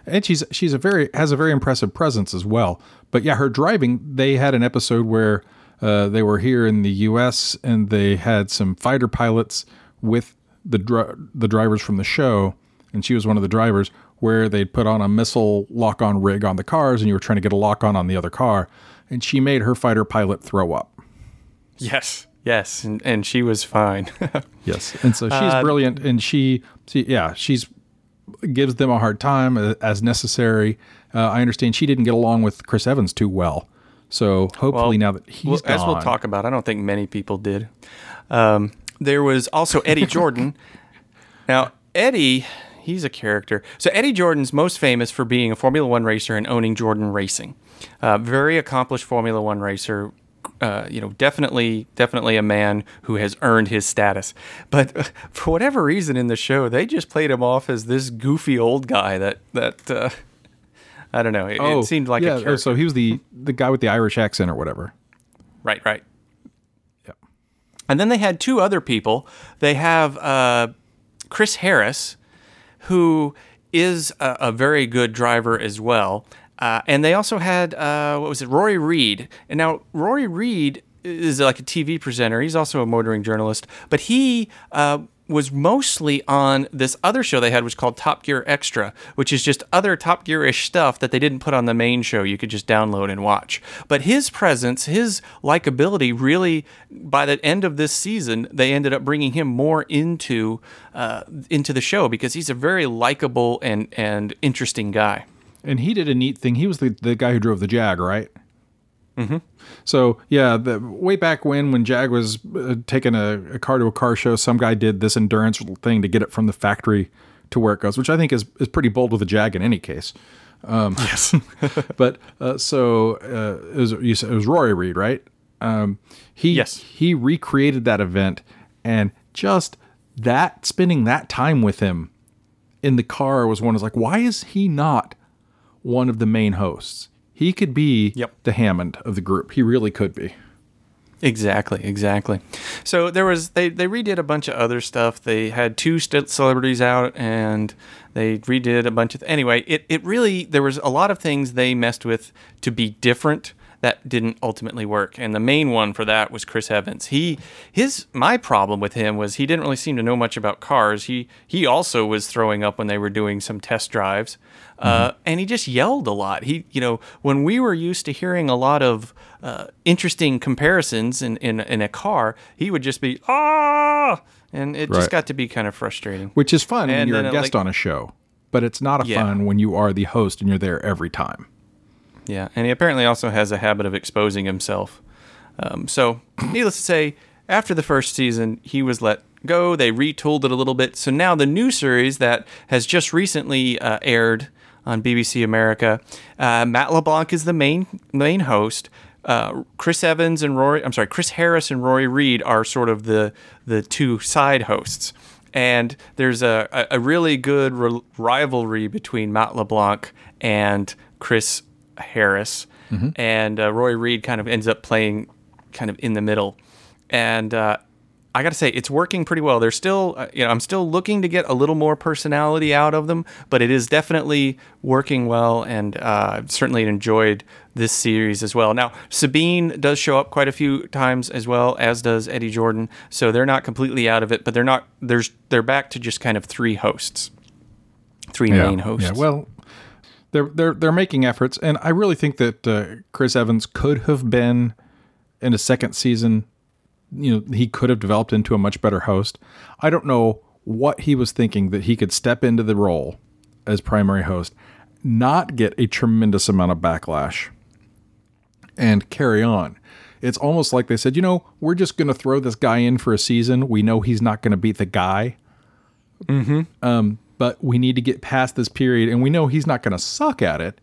and she's she's a very has a very impressive presence as well. But yeah, her driving. They had an episode where uh, they were here in the U.S. and they had some fighter pilots with the dri- the drivers from the show, and she was one of the drivers. Where they'd put on a missile lock on rig on the cars, and you were trying to get a lock on on the other car, and she made her fighter pilot throw up. Yes, yes, and, and she was fine. (laughs) Yes, and so she's Uh, brilliant, and she, she, yeah, she's gives them a hard time uh, as necessary. Uh, I understand she didn't get along with Chris Evans too well, so hopefully now that he's Well, gone, as we'll talk about, I don't think many people did. Um, there was also Eddie (laughs) Jordan. now, Eddie, he's a character. So Eddie Jordan's most famous for being a Formula One racer and owning Jordan Racing. Uh, very accomplished Formula One racer. Uh, you know, definitely, definitely a man who has earned his status. But (laughs) for whatever reason in the show, they just played him off as this goofy old guy that that uh, I don't know. It, it seemed like yeah, a oh, character. so he was the the guy with the Irish accent or whatever. Right, right. Yep. And then they had two other people. They have uh, Chris Harris, who is a, a very good driver as well. Uh, and they also had, uh, what was it, Rory Reid. And now, Rory Reid is like a TV presenter. He's also a motoring journalist. But he uh, was mostly on this other show they had, which was called Top Gear Extra, which is just other Top Gear ish stuff that they didn't put on the main show. You could just download and watch. But his presence, his likability, really, by the end of this season, they ended up bringing him more into uh, into the show because he's a very likable and and interesting guy. And he did a neat thing. He was the, the guy who drove the Jag, right? Mm-hmm. So yeah, the way back when, when Jag was uh, taking a, a car to a car show, some guy did this endurance thing to get it from the factory to where it goes, which I think is is pretty bold with a Jag in any case. Yes. (laughs) But uh, so uh, it was you said it was Rory Reid, right? Um, he Yes. he recreated that event, and just that spending that time with him in the car was one. Is like, why is he not one of the main hosts? He could be Yep. the Hammond of the group. He really could be. Exactly, exactly. So there was they they redid a bunch of other stuff. They had two st- celebrities out, and they redid a bunch of. anyway, it it really there was a lot of things they messed with to be different that didn't ultimately work. And the main one for that was Chris Evans. He his my problem with him was he didn't really seem to know much about cars. He he also was throwing up when they were doing some test drives. Uh, and he just yelled a lot. He, you know, when we were used to hearing a lot of uh, interesting comparisons in, in in a car, he would just be ah, and it Right. just got to be kind of frustrating. Which is fun when you're a it, guest like- on a show, but it's not a Yeah. fun when you are the host and you're there every time. Yeah, and he apparently also has a habit of exposing himself. Um, so, (clears throat) needless to say, after the first season, he was let go. They retooled it a little bit. So now the new series that has just recently uh, aired on BBC America, uh, Matt LeBlanc is the main main host. Uh, Chris Evans and Rory, I'm sorry, Chris Harris and Rory Reid are sort of the the two side hosts. And there's a, a, really good ri- rivalry between Matt LeBlanc and Chris Harris, and uh, Roy Reid kind of ends up playing kind of in the middle. And uh, I got to say, it's working pretty well. They're still, uh, you know, I'm still looking to get a little more personality out of them, but it is definitely working well, and uh, I've certainly enjoyed this series as well. Now, Sabine does show up quite a few times as well, as does Eddie Jordan, so they're not completely out of it, but they're not. There's they're back to just kind of three hosts, three main hosts. Yeah, well, they're they're they're making efforts, and I really think that uh, Chris Evans could have been in a second season. You know, he could have developed into a much better host. I don't know what he was thinking that he could step into the role as primary host, not get a tremendous amount of backlash, and carry on. It's almost like they said, you know, we're just going to throw this guy in for a season. We know he's not going to beat the guy but we need to get past this period and we know he's not going to suck at it.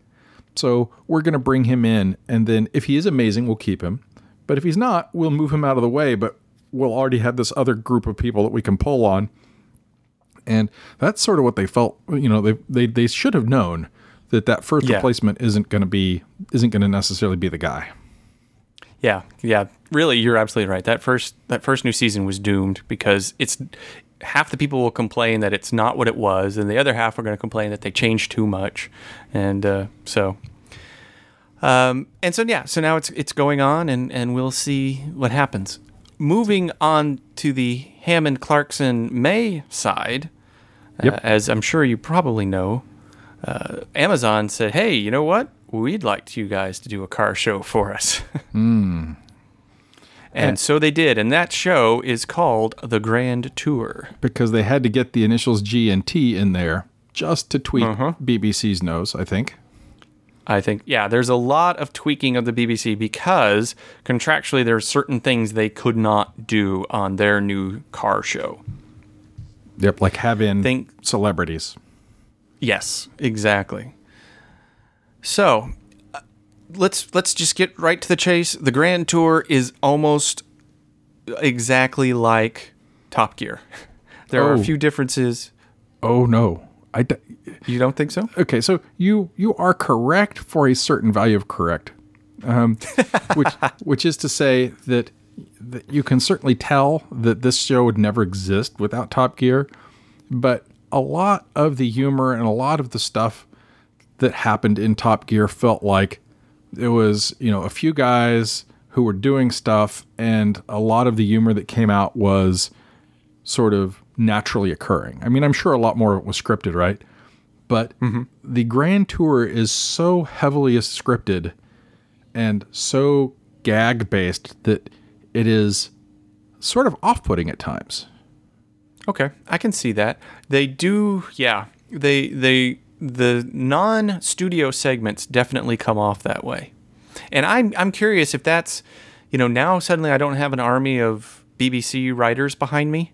So we're going to bring him in and then if he is amazing, we'll keep him. But if he's not, we'll move him out of the way, but we'll already have this other group of people that we can pull on. And that's sort of what they felt, you know, they they they should have known that that first Yeah. replacement isn't going to be isn't going to necessarily be the guy. Yeah, yeah. Really, you're absolutely right. That first that first new season was doomed because it's half the people will complain that it's not what it was, and the other half are going to complain that they changed too much, and uh, so. Um, and so yeah, so now it's it's going on, and and we'll see what happens. Moving on to the Hammond Clarkson May side, uh, Yep. as I'm sure you probably know, uh, Amazon said, "Hey, you know what? We'd like you guys to do a car show for us." (laughs) And so they did, and that show is called The Grand Tour. Because they had to get the initials G and T in there just to tweak Uh-huh. BBC's nose, I think. I think, yeah, there's a lot of tweaking of the BBC because contractually there are certain things they could not do on their new car show. Yep, like have in Think- celebrities. Yes, exactly. So, let's let's just get right to the chase. The Grand Tour is almost exactly like Top Gear. (laughs) There are Oh. a few differences. Oh no. I d- You don't think so? okay, so you you are correct for a certain value of correct, um, (laughs) which which is to say that, that you can certainly tell that this show would never exist without Top Gear, but a lot of the humor and a lot of the stuff that happened in Top Gear felt like it was you know a few guys who were doing stuff, and a lot of the humor that came out was sort of naturally occurring. I mean, I'm sure a lot more of it was scripted, right? But mm-hmm. the Grand Tour is so heavily scripted and so gag based that it is sort of off putting at times. Okay, I can see that. They do, yeah. They they the non-studio segments definitely come off that way. And I'm I'm curious if that's, you know, now suddenly I don't have an army of BBC writers behind me.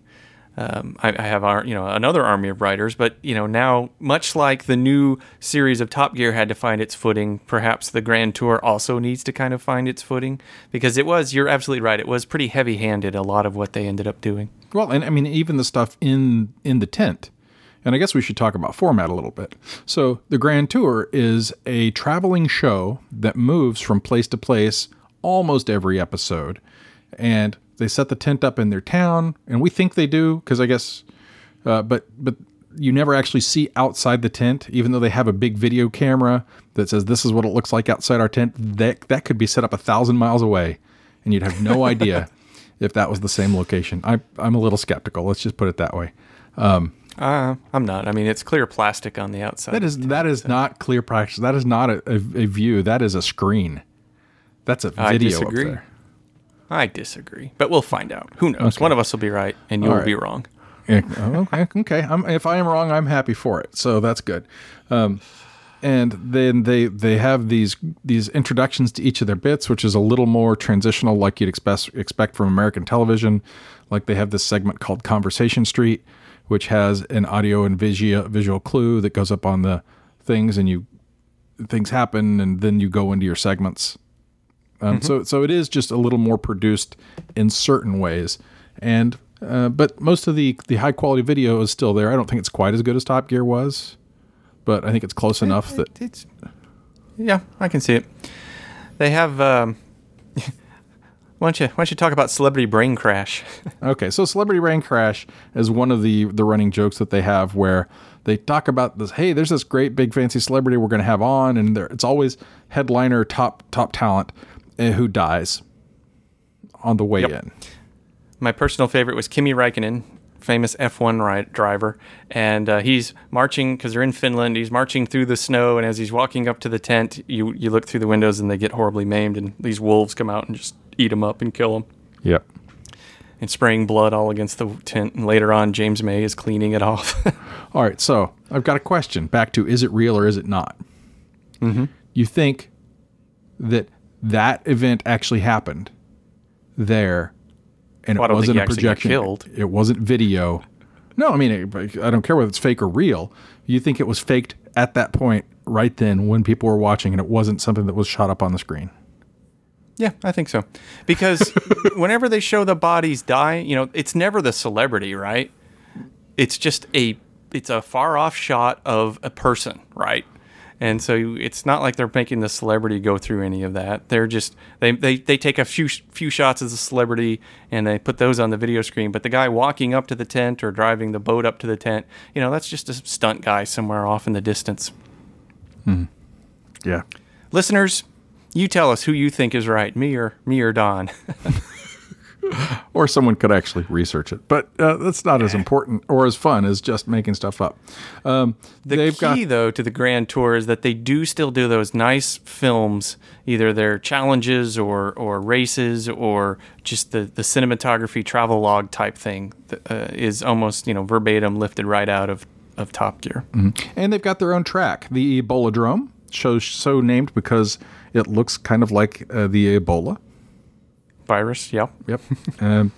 Um, I, I have our, you know, another army of writers, but you know, now much like the new series of Top Gear had to find its footing, perhaps the Grand Tour also needs to kind of find its footing because it was. You're absolutely right. It was pretty heavy-handed. A lot of what they ended up doing. Well, and I mean even the stuff in in the tent. And I guess we should talk about format a little bit. So, the Grand Tour is a traveling show that moves from place to place almost every episode. And they set the tent up in their town, and we think they do because I guess uh, but but you never actually see outside the tent, even though they have a big video camera that says this is what it looks like outside our tent. That that could be set up a thousand miles away, and you'd have no idea (laughs) if that was the same location. I, I'm a little skeptical. Let's just put it that way. Uh, I'm not. I mean, it's clear plastic on the outside. That is that is not clear plastic. That is not a, a, a view. That is a screen. That's a I video up disagree. there. I disagree, but we'll find out. Who knows? One of us will be right, and you'll right. be wrong. Yeah, okay, okay. I'm, if I am wrong, I'm happy for it. So that's good. Um, and then they they have these these introductions to each of their bits, which is a little more transitional, like you'd expect expect from American television. Like they have this segment called Conversation Street, which has an audio and visual visual clue that goes up on the things, and you things happen, and then you go into your segments. Um, So so it is just a little more produced in certain ways, and uh, but most of the the high quality video is still there. I don't think it's quite as good as Top Gear was, but I think it's close enough that It's yeah, I can see it. They have. Um, (laughs) why don't you Why don't you talk about celebrity brain crash? (laughs) Okay, so Celebrity Brain Crash is one of the the running jokes that they have where they talk about this. Hey, there's this great big fancy celebrity we're going to have on, and there, it's always headliner top top talent uh, who dies on the way Yep. in. My personal favorite was Kimi Räikkönen, famous F1 ri- driver, and uh, he's marching because they're in Finland. He's marching through the snow, and as he's walking up to the tent, you you look through the windows, and they get horribly maimed, and these wolves come out and just eat him up and kill him. Yep. And spraying blood all against the tent. And later on, James May is cleaning it off. (laughs) All right, so I've got a question. Back to is it real or is it not? Mm-hmm. You think that that event actually happened there, and Well, it wasn't a projection. It wasn't video. No, I mean it, I don't care whether it's fake or real. You think it was faked at that point, right then, when people were watching, and it wasn't something that was shot up on the screen. Yeah, I think so. Because (laughs) whenever they show the bodies die, you know, it's never the celebrity, right? It's just a it's a far off shot of a person, right? And so it's not like they're making the celebrity go through any of that. They're just they they, they take a few few shots as a celebrity and they put those on the video screen. But the guy walking up to the tent or driving the boat up to the tent, you know, that's just a stunt guy somewhere off in the distance. Hmm. Yeah. Listeners, you tell us who you think is right, me or me or Don. (laughs) Or someone could actually research it, but uh, that's not as important or as fun as just making stuff up. Um, The key, got though, to the Grand Tour is that they do still do those nice films, either their challenges or or races or just the, the cinematography travel log type thing that uh, is almost you know verbatim lifted right out of, of Top Gear. And they've got their own track, the Ebola-drome, shows so named because it looks kind of like uh, the Ebola. Virus, yep. Yep. (laughs) um,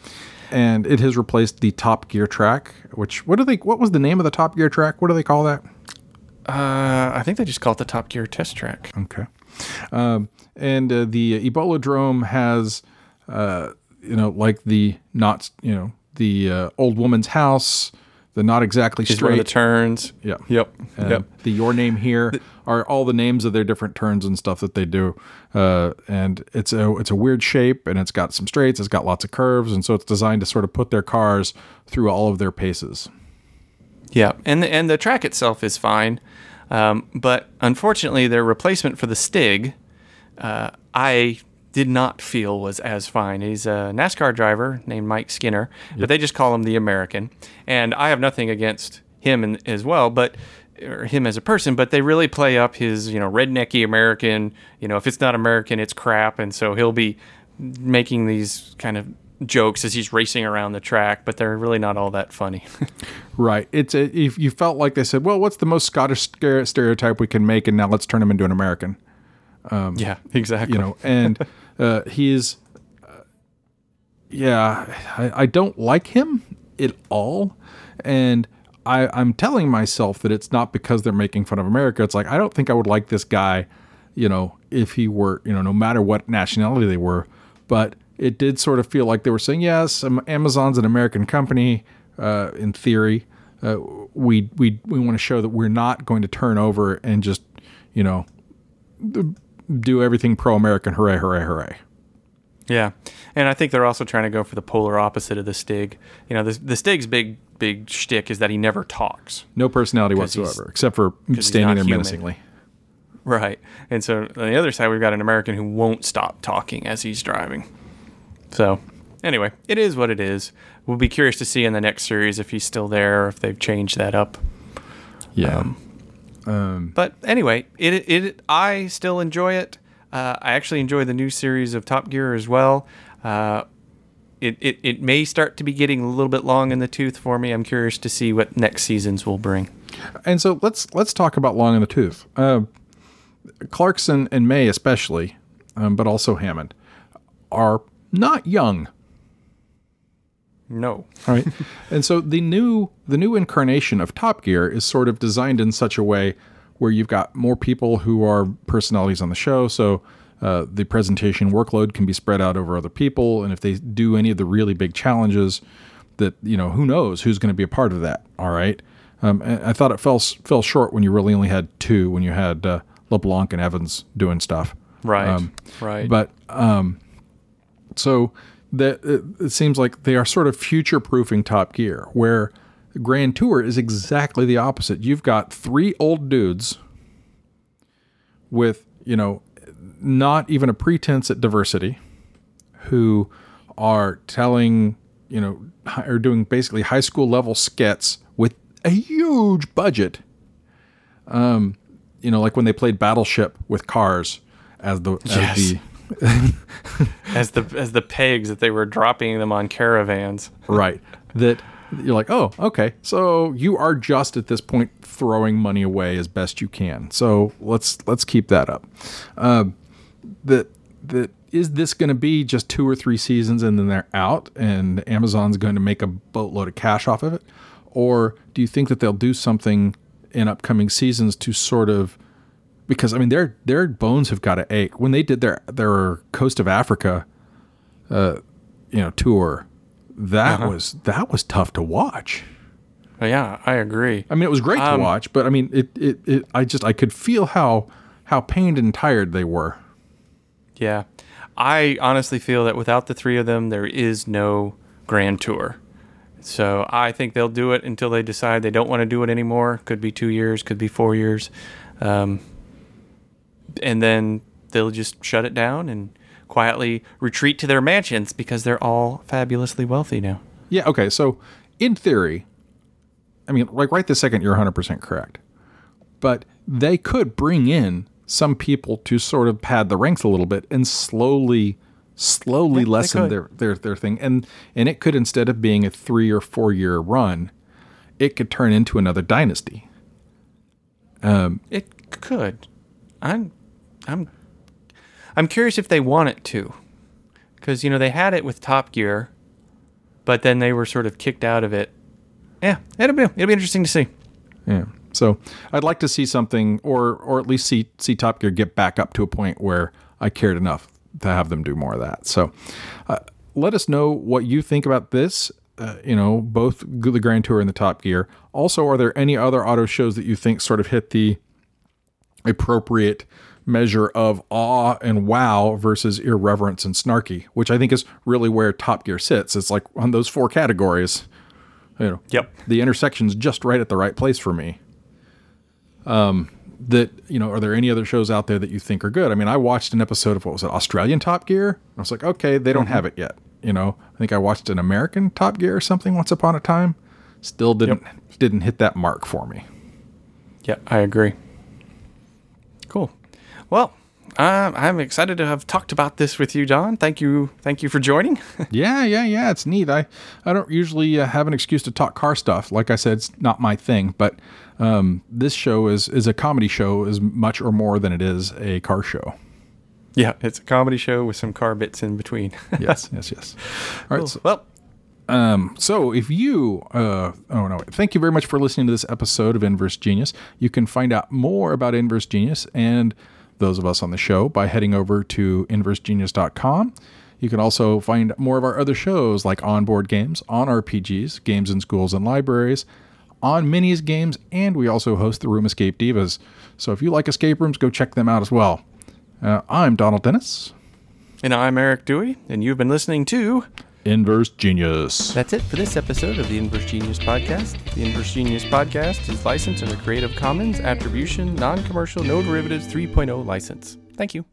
and it has replaced the Top Gear track, which what do they? What was the name of the Top Gear track? What do they call that? Uh, I think they just call it the Top Gear test track. Okay. Um, and uh, the Ebola-drome has, uh, you know, like the not, you know, the uh, old woman's house, the not exactly where the straight. turns. Yeah. Yep. Um, yep. The your name here are all the names of their different turns and stuff that they do, uh, and it's a it's a weird shape and it's got some straights, it's got lots of curves, and so it's designed to sort of put their cars through all of their paces. Yeah, and the, and the track itself is fine, um, but unfortunately, their replacement for the Stig, uh, I did not feel was as fine. He's a NASCAR driver named Mike Skinner, but they just call him the American, and I have nothing against him in, as well, but or him as a person, but they really play up his you know rednecky American. You know, if it's not American, it's crap, and so he'll be making these kind of jokes as he's racing around the track, but they're really not all that funny. (laughs) Right. It's a, if you felt like they said, well, what's the most Scottish stereotype we can make, and now let's turn him into an American. Um, yeah, (laughs) exactly. you know, and (laughs) uh, he's, uh, yeah, I, I don't like him at all, and I, I'm telling myself that it's not because they're making fun of America. It's like I don't think I would like this guy, you know, if he were, you know, no matter what nationality they were, but it did sort of feel like they were saying, yes, Amazon's an American company, uh, in theory. Uh, we we we want to show that we're not going to turn over and just, you know, do everything pro-American. Hooray! Hooray! Hooray! Yeah, and I think they're also trying to go for the polar opposite of the Stig. You know, the, the Stig's big big shtick is that he never talks. No personality whatsoever, except for standing there human. menacingly. Right. And so on the other side, we've got an American who won't stop talking as he's driving. So, anyway, it is what it is. We'll be curious to see in the next series if he's still there or if they've changed that up. Yeah. Um, But anyway, it, it I still enjoy it. Uh, I actually enjoy the new series of Top Gear as well. Uh, it, it, it may start to be getting a little bit long in the tooth for me. I'm curious to see what next seasons will bring. And so let's let's talk about long in the tooth. Uh, Clarkson and May especially, um, but also Hammond, are not young. No. All right. and so the new the new incarnation of Top Gear is sort of designed in such a way where you've got more people who are personalities on the show. So uh, the presentation workload can be spread out over other people, and if they do any of the really big challenges, that you know who knows who's going to be a part of that. All right. Um, I thought it fell fell short when you really only had two when you had uh, LeBlanc and Evans doing stuff. Right. Um, right. But um, so that it, seems like they are sort of future proofing Top Gear, where Grand Tour is exactly the opposite. You've got three old dudes with you know not even a pretense at diversity, who are telling you know are doing basically high school level skits with a huge budget Um, you know, like when they played Battleship with cars as the as Yes. the (laughs) as the as the pegs that they were dropping them on caravans. right that you're like, oh, okay, so you are just at this point throwing money away as best you can. So let's let's keep that up. Um, that that is this going to be just two or three seasons and then they're out and Amazon's going to make a boatload of cash off of it, or do you think that they'll do something in upcoming seasons to sort of because I mean their their bones have got to ache when they did their their coast of Africa, uh, you know, tour. That was that was tough to watch. Yeah, I agree. I mean, it was great Um, to watch, but I mean, it, it it I just I could feel how how pained and tired they were. Yeah. I honestly feel that without the three of them, there is no Grand Tour. So I think they'll do it until they decide they don't want to do it anymore. Could be two years, could be four years. Um, and then they'll just shut it down and quietly retreat to their mansions because they're all fabulously wealthy now. Yeah. Okay. So in theory, I mean, like right this second, you're 100 percent correct, but they could bring in some people to sort of pad the ranks a little bit and slowly slowly Yeah, lessen their, their their thing and and it could instead of being a three or four year run it could turn into another dynasty um, It could. I'm I'm I'm curious if they want it to. Cuz you know they had it with Top Gear, but then they were sort of kicked out of it. Yeah, it'll be it'll be interesting to see. Yeah. So I'd like to see something, or or at least see see Top Gear get back up to a point where I cared enough to have them do more of that. So uh, let us know what you think about this. Uh, you know, both the Grand Tour and the Top Gear. Also, are there any other auto shows that you think sort of hit the appropriate measure of awe and wow versus irreverence and snarky, which I think is really where Top Gear sits. It's like on those four categories. You know, Yep. the intersection's just right at the right place for me. Um, that you know, are there any other shows out there that you think are good? I mean, I watched an episode of what was it, Australian Top Gear. I was like, okay, they don't have it yet. You know, I think I watched an American Top Gear or something once upon a time. Still didn't didn't hit that mark for me. Yeah, I agree. Cool. Well, um, I'm excited to have talked about this with you, John. Thank you, thank you for joining. (laughs) Yeah, yeah, yeah. It's neat. I I don't usually uh, have an excuse to talk car stuff. Like I said, it's not my thing. But um, this show is is a comedy show as much or more than it is a car show. yeah, it's a comedy show with some car bits in between. (laughs) Yes, yes, yes. All right. So, well, so if you, uh, oh no, thank you very much for listening to this episode of Inverse Genius. You can find out more about Inverse Genius and those of us on the show by heading over to inversegenius.com. You can also find more of our other shows like onboard games, on RPGs, games in schools and libraries, on minis games, and we also host the Room Escape Divas. So if you like escape rooms, go check them out as well. Uh, I'm Donald Dennis. And I'm Eric Dewey, and you've been listening to Inverse Genius. That's it for this episode of the Inverse Genius Podcast. The Inverse Genius Podcast is licensed under Creative Commons Attribution Non Commercial No Derivatives 3.0 license. Thank you.